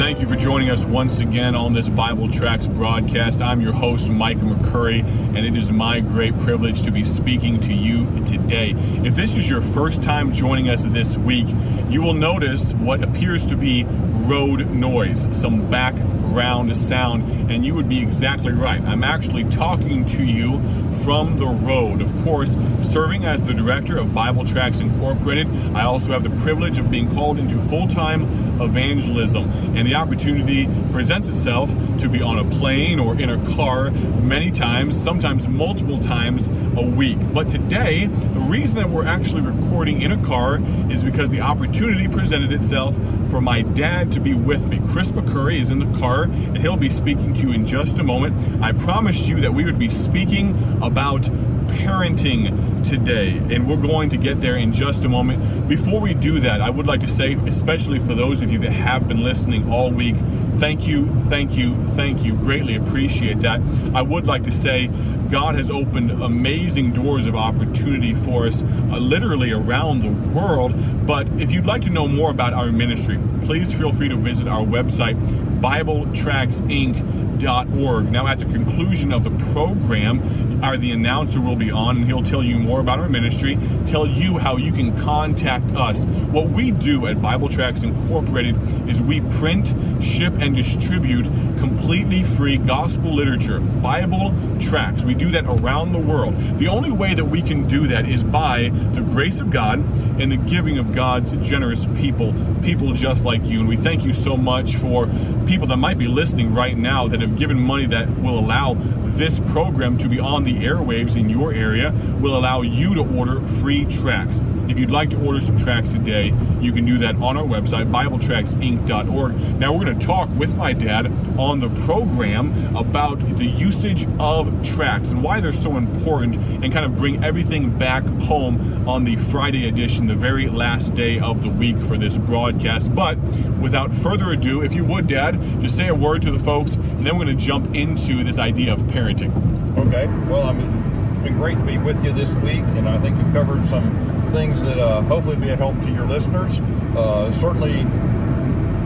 thank you for joining us once again on this Bible Tracts broadcast. I'm your host, Mike McCurry, and it is my great privilege to be speaking to you today. If this is your first time joining us this week, you will notice what appears to be road noise, some background sound, and you would be exactly right. I'm actually talking to you from the road. Of course, serving as the director of Bible Tracts Incorporated, I also have the privilege of being called into full time evangelism. And the opportunity presents itself to be on a plane or in a car many times, sometimes multiple times a week. But today, the reason that we're actually recording in a car is because the opportunity presented itself for my dad to be with me. Chris McCurry is in the car and he'll be speaking to you in just a moment. I promised you that we would be speaking about parenting today, and we're going to get there in just a moment. Before we do that, I would like to say, especially for those of you that have been listening all week, thank you, thank you, thank you. Greatly appreciate that. I would like to say, God has opened amazing doors of opportunity for us, uh, literally around the world. But if you'd like to know more about our ministry, please feel free to visit our website, BibleTractsInc.org. Now, at the conclusion of the program, our the announcer will be on, and he'll tell you more about our ministry, tell you how you can contact us. What we do at Bible Tracts Incorporated is we print, ship, and distribute completely free gospel literature, Bible tracts. We do that around the world. The only way that we can do that is by the grace of God and the giving of God's generous people, people just like you. And we thank you so much for people that might be listening right now that have given money that will allow this program to be on the airwaves in your area, will allow you to order free tracts. If you'd like to order some tracts today, you can do that on our website, BibleTractsInc.org. Now, we're going to talk with my dad on the program about the usage of tracts and why they're so important and kind of bring everything back home on the Friday edition, the very last day of the week for this broadcast. But without further ado, if you would, Dad, just say a word to the folks, and then we're going to jump into this idea of parenting. Okay. Well, I mean, it's been great to be with you this week, and I think you've covered some things that uh, hopefully be a help to your listeners. Uh, certainly,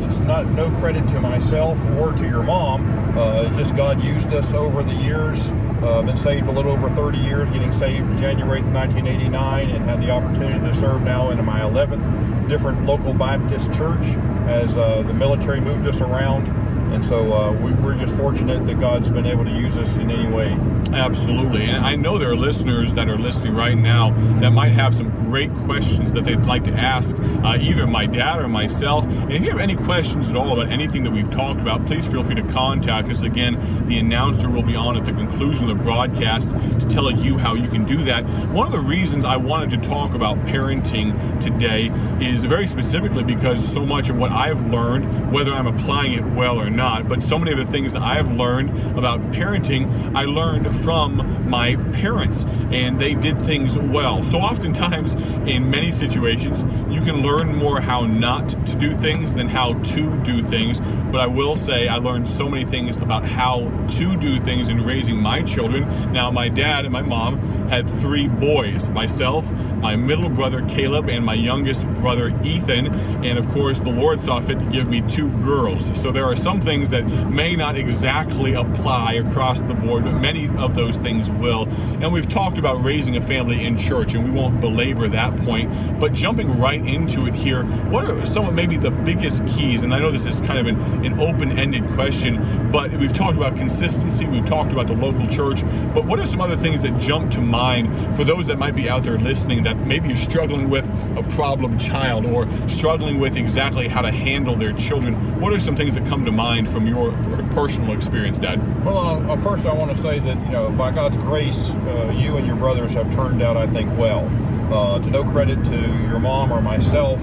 it's not no credit to myself or to your mom. Uh, just God used us over the years. Uh, been saved a little over 30 years, getting saved January 1989, and had the opportunity to serve now in my 11th different local Baptist church as uh, the military moved us around. And so uh, we, we're just fortunate that God's been able to use us in any way. Absolutely. And I know there are listeners that are listening right now that might have some great questions that they'd like to ask uh, either my dad or myself. And if you have any questions at all about anything that we've talked about, please feel free to contact us. Again, the announcer will be on at the conclusion of the broadcast to tell you how you can do that. One of the reasons I wanted to talk about parenting today is very specifically because so much of what I've learned, whether I'm applying it well or not, but so many of the things that I have learned about parenting, I learned from my parents, and they did things well. So, oftentimes, in many situations, you can learn more how not to do things than how to do things. But I will say, I learned so many things about how to do things in raising my children. Now, my dad and my mom had three boys myself, my middle brother Caleb, and my youngest brother Ethan. And of course, the Lord saw fit to give me two girls. So, there are some things that may not exactly apply across the board, but many of those things will. And we've talked about raising a family in church, and we won't belabor that point. But jumping right into it here, what are some of maybe the biggest keys? And I know this is kind of an, an open ended question, but we've talked about consistency, we've talked about the local church, but what are some other things that jump to mind for those that might be out there listening that maybe you're struggling with a problem child or struggling with exactly how to handle their children? What are some things that come to mind from your personal experience, Dad? Well, uh, first, I want to say that, you know, by God's grace, uh, you and your brothers have turned out, I think, well. Uh, to no credit to your mom or myself,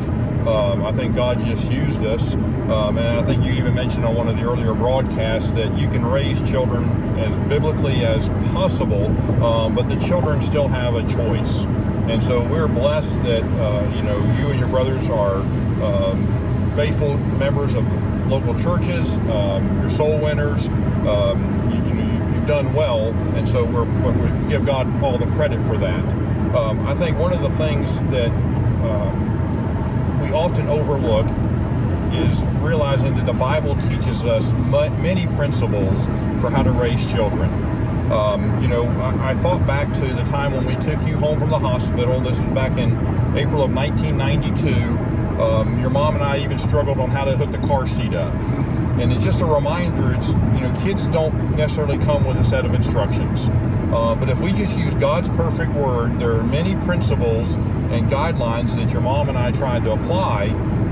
um, I think God just used us. Um, and I think you even mentioned on one of the earlier broadcasts that you can raise children as biblically as possible, um, but the children still have a choice. And so we're blessed that, uh, you know, you and your brothers are um, faithful members of local churches, um, you're soul winners. Um, you, you you've done well, and so we're, we give God all the credit for that. Um, I think one of the things that um, we often overlook is realizing that the Bible teaches us many principles for how to raise children. Um, you know, I, I, thought back to the time when we took you home from the hospital. This was back in April of 1992. Um, your mom and I even struggled on how to hook the car seat up. And it's just a reminder, it's, you know, kids don't necessarily come with a set of instructions. Uh, but if we just use God's perfect word, there are many principles and guidelines that your mom and I tried to apply.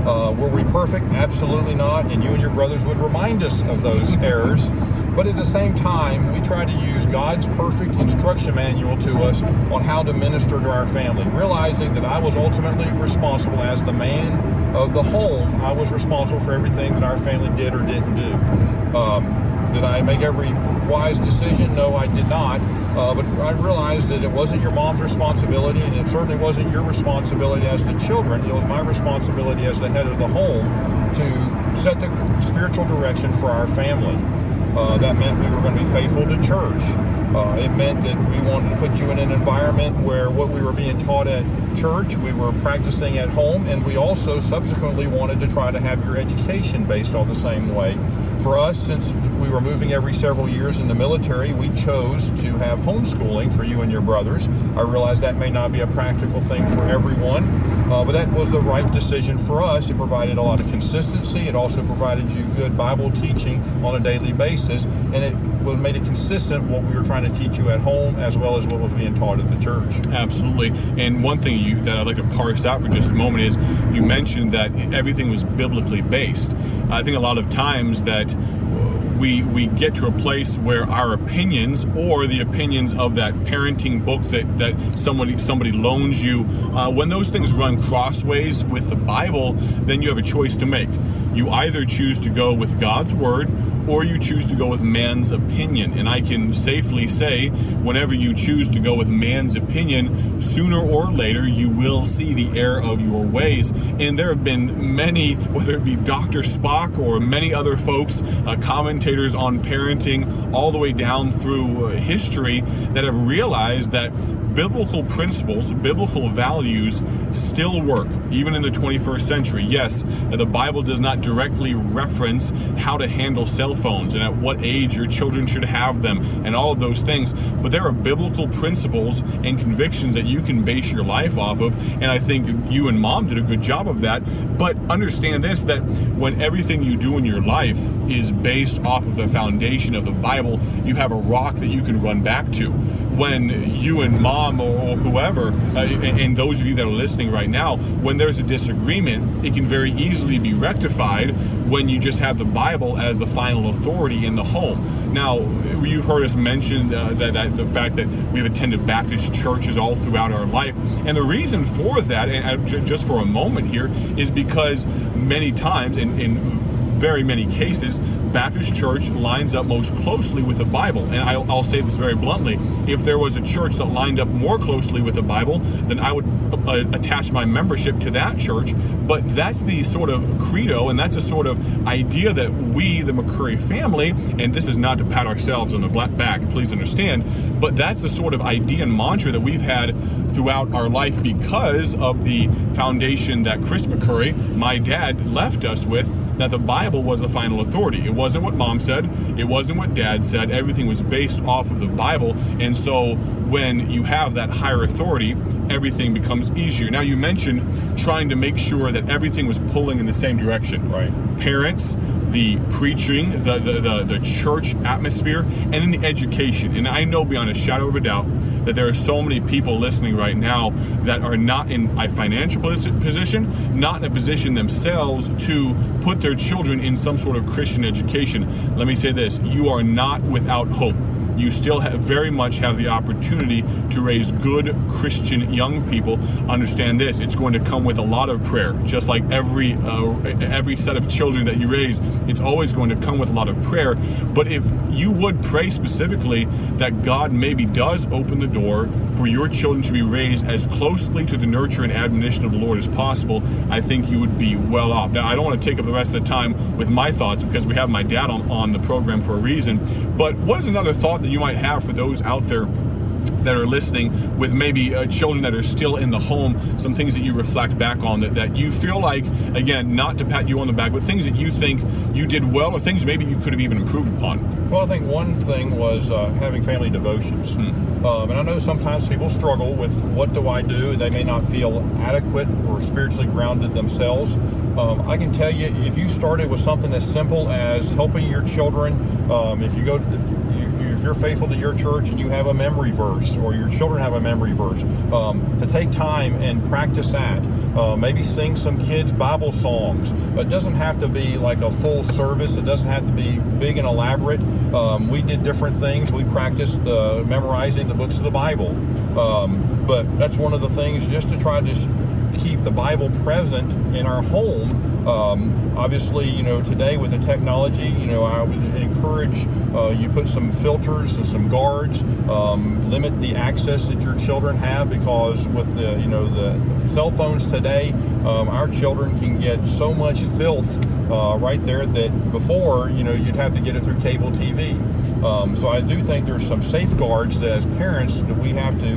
Uh, were we perfect? Absolutely not. And you and your brothers would remind us of those errors. But at the same time, we try to use God's perfect instruction manual to us on how to minister to our family, realizing that I was ultimately responsible as the man of the home. I was responsible for everything that our family did or didn't do. Um, did I make every wise decision? No, I did not. Uh, but I realized that it wasn't your mom's responsibility, and it certainly wasn't your responsibility as the children. It was my responsibility as the head of the home to set the spiritual direction for our family. Uh, that meant we were going to be faithful to church. Uh, it meant that we wanted to put you in an environment where what we were being taught at church, we were practicing at home, and we also subsequently wanted to try to have your education based on the same way. For us, since we were moving every several years in the military, we chose to have homeschooling for you and your brothers. I realize that may not be a practical thing for everyone, uh, but that was the right decision for us. It provided a lot of consistency. It also provided you good Bible teaching on a daily basis, and it made it consistent what we were trying to teach you at home as well as what was being taught at the church. Absolutely. And one thing you, that I'd like to parse out for just a moment is you mentioned that everything was biblically based. I think a lot of times that we we get to a place where our opinions or the opinions of that parenting book that that somebody somebody loans you uh, when those things run crossways with the bible then you have a choice to make you either choose to go with god's word or you choose to go with man's opinion. And I can safely say, whenever you choose to go with man's opinion, sooner or later you will see the error of your ways. And there have been many, whether it be Dr. Spock or many other folks, uh, commentators on parenting, all the way down through uh, history, that have realized that biblical principles, biblical values still work, even in the 21st century. Yes, the Bible does not directly reference how to handle cell phones and at what age your children should have them and all of those things, but there are biblical principles and convictions that you can base your life off of, and I think you and mom did a good job of that. But understand this that when everything you do in your life is based off of the foundation of the Bible, you have a rock that you can run back to when you and mom or, whoever, uh, and those of you that are listening right now, when there's a disagreement, it can very easily be rectified when you just have the Bible as the final authority in the home. Now, you've heard us mention uh, that, that, the fact that we've attended Baptist churches all throughout our life, and the reason for that, and just for a moment here, is because many times, in very many cases, Baptist church lines up most closely with the Bible. And I'll, I'll, say this very bluntly if there was a church that lined up more closely with the Bible, then I would uh, attach my membership to that church. But that's the sort of credo and that's a sort of idea that we, the McCurry family, and this is not to pat ourselves on the back, please understand, but that's the sort of idea and mantra that we've had throughout our life because of the foundation that Chris McCurry, my dad, left us with that the Bible was the final authority. It wasn't what mom said, it wasn't what dad said. Everything was based off of the Bible. And so when you have that higher authority, everything becomes easier. Now, you mentioned trying to make sure that everything was pulling in the same direction. Right. Parents, the preaching, the, the, the, the, church atmosphere, and then the education. And I know beyond a shadow of a doubt that there are so many people listening right now that are not in a financial position, not in a position themselves to put their children in some sort of Christian education. Let me say this you are not without hope you still have, very much have the opportunity to raise good Christian young people. Understand this: it's going to come with a lot of prayer, just like every uh, every set of children that you raise. It's always going to come with a lot of prayer. But if you would pray specifically that God maybe does open the door for your children to be raised as closely to the nurture and admonition of the Lord as possible, I think you would be well off. Now, I don't want to take up the rest of the time with my thoughts because we have my dad on, on the program for a reason. But what is another thought that you might have for those out there that are listening with maybe uh, children that are still in the home, some things that you reflect back on that, that you feel like, again, not to pat you on the back, but things that you think you did well or things maybe you could have even improved upon? Well, I think one thing was uh, having family devotions. Hmm. Um, and I know sometimes people struggle with what do I do? They may not feel adequate or spiritually grounded themselves. Um, I can tell you, if you started with something as simple as helping your children, um, if you go, if you, if you're faithful to your church and you have a memory verse, or your children have a memory verse, um, to take time and practice that. Uh, maybe sing some kids' Bible songs. It doesn't have to be like a full service. It doesn't have to be big and elaborate. Um, we did different things. We practiced uh, memorizing the books of the Bible. Um, but that's one of the things just to try to keep the Bible present in our home um, obviously, you know, today with the technology, you know, I would encourage uh, you put some filters and some guards, um, limit the access that your children have because with the, you know, the cell phones today, um, our children can get so much filth uh, right there that before, you know, you'd have to get it through cable TV. Um, so I do think there's some safeguards that as parents that we have to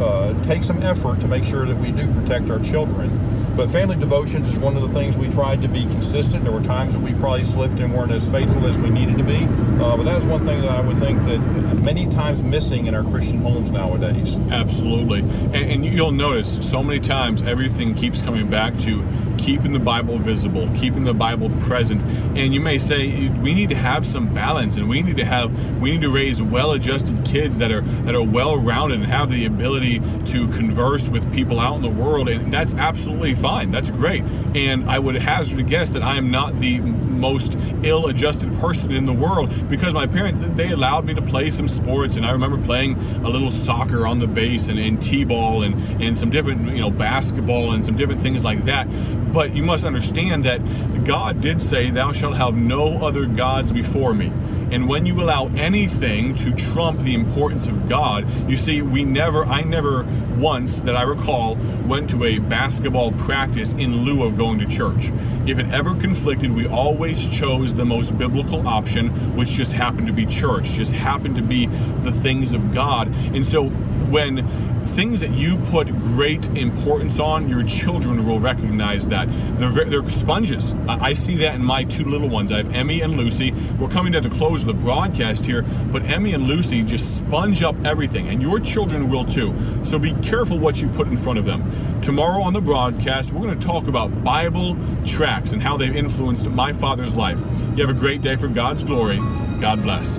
uh, take some effort to make sure that we do protect our children. But family devotions is one of the things we tried to be consistent. There were times that we probably slipped and weren't as faithful as we needed to be. Uh, but that is one thing that I would think that many times missing in our Christian homes nowadays. Absolutely. And, and you'll notice so many times everything keeps coming back to keeping the Bible visible, keeping the Bible present. And you may say we need to have some balance and we need to have we need to raise well-adjusted kids that are that are well-rounded and have the ability to converse with people out in the world and that's absolutely fine. That's great. And I would hazard a guess that I am not the most ill-adjusted person in the world because my parents they allowed me to play some sports and I remember playing a little soccer on the base and, and t-ball and, and some different you know basketball and some different things like that but you must understand that God did say, Thou shalt have no other gods before me. And when you allow anything to trump the importance of God, you see, we never, I never once that I recall went to a basketball practice in lieu of going to church. If it ever conflicted, we always chose the most biblical option, which just happened to be church, just happened to be the things of God. And so when things that you put great importance on, your children will recognize that. They're, they're sponges. I see that in my two little ones. I have Emmy and Lucy. We're coming to the close of the broadcast here, but Emmy and Lucy just sponge up everything, and your children will too. So be careful what you put in front of them. Tomorrow on the broadcast, we're going to talk about Bible tracts and how they've influenced my father's life. You have a great day for God's glory. God bless.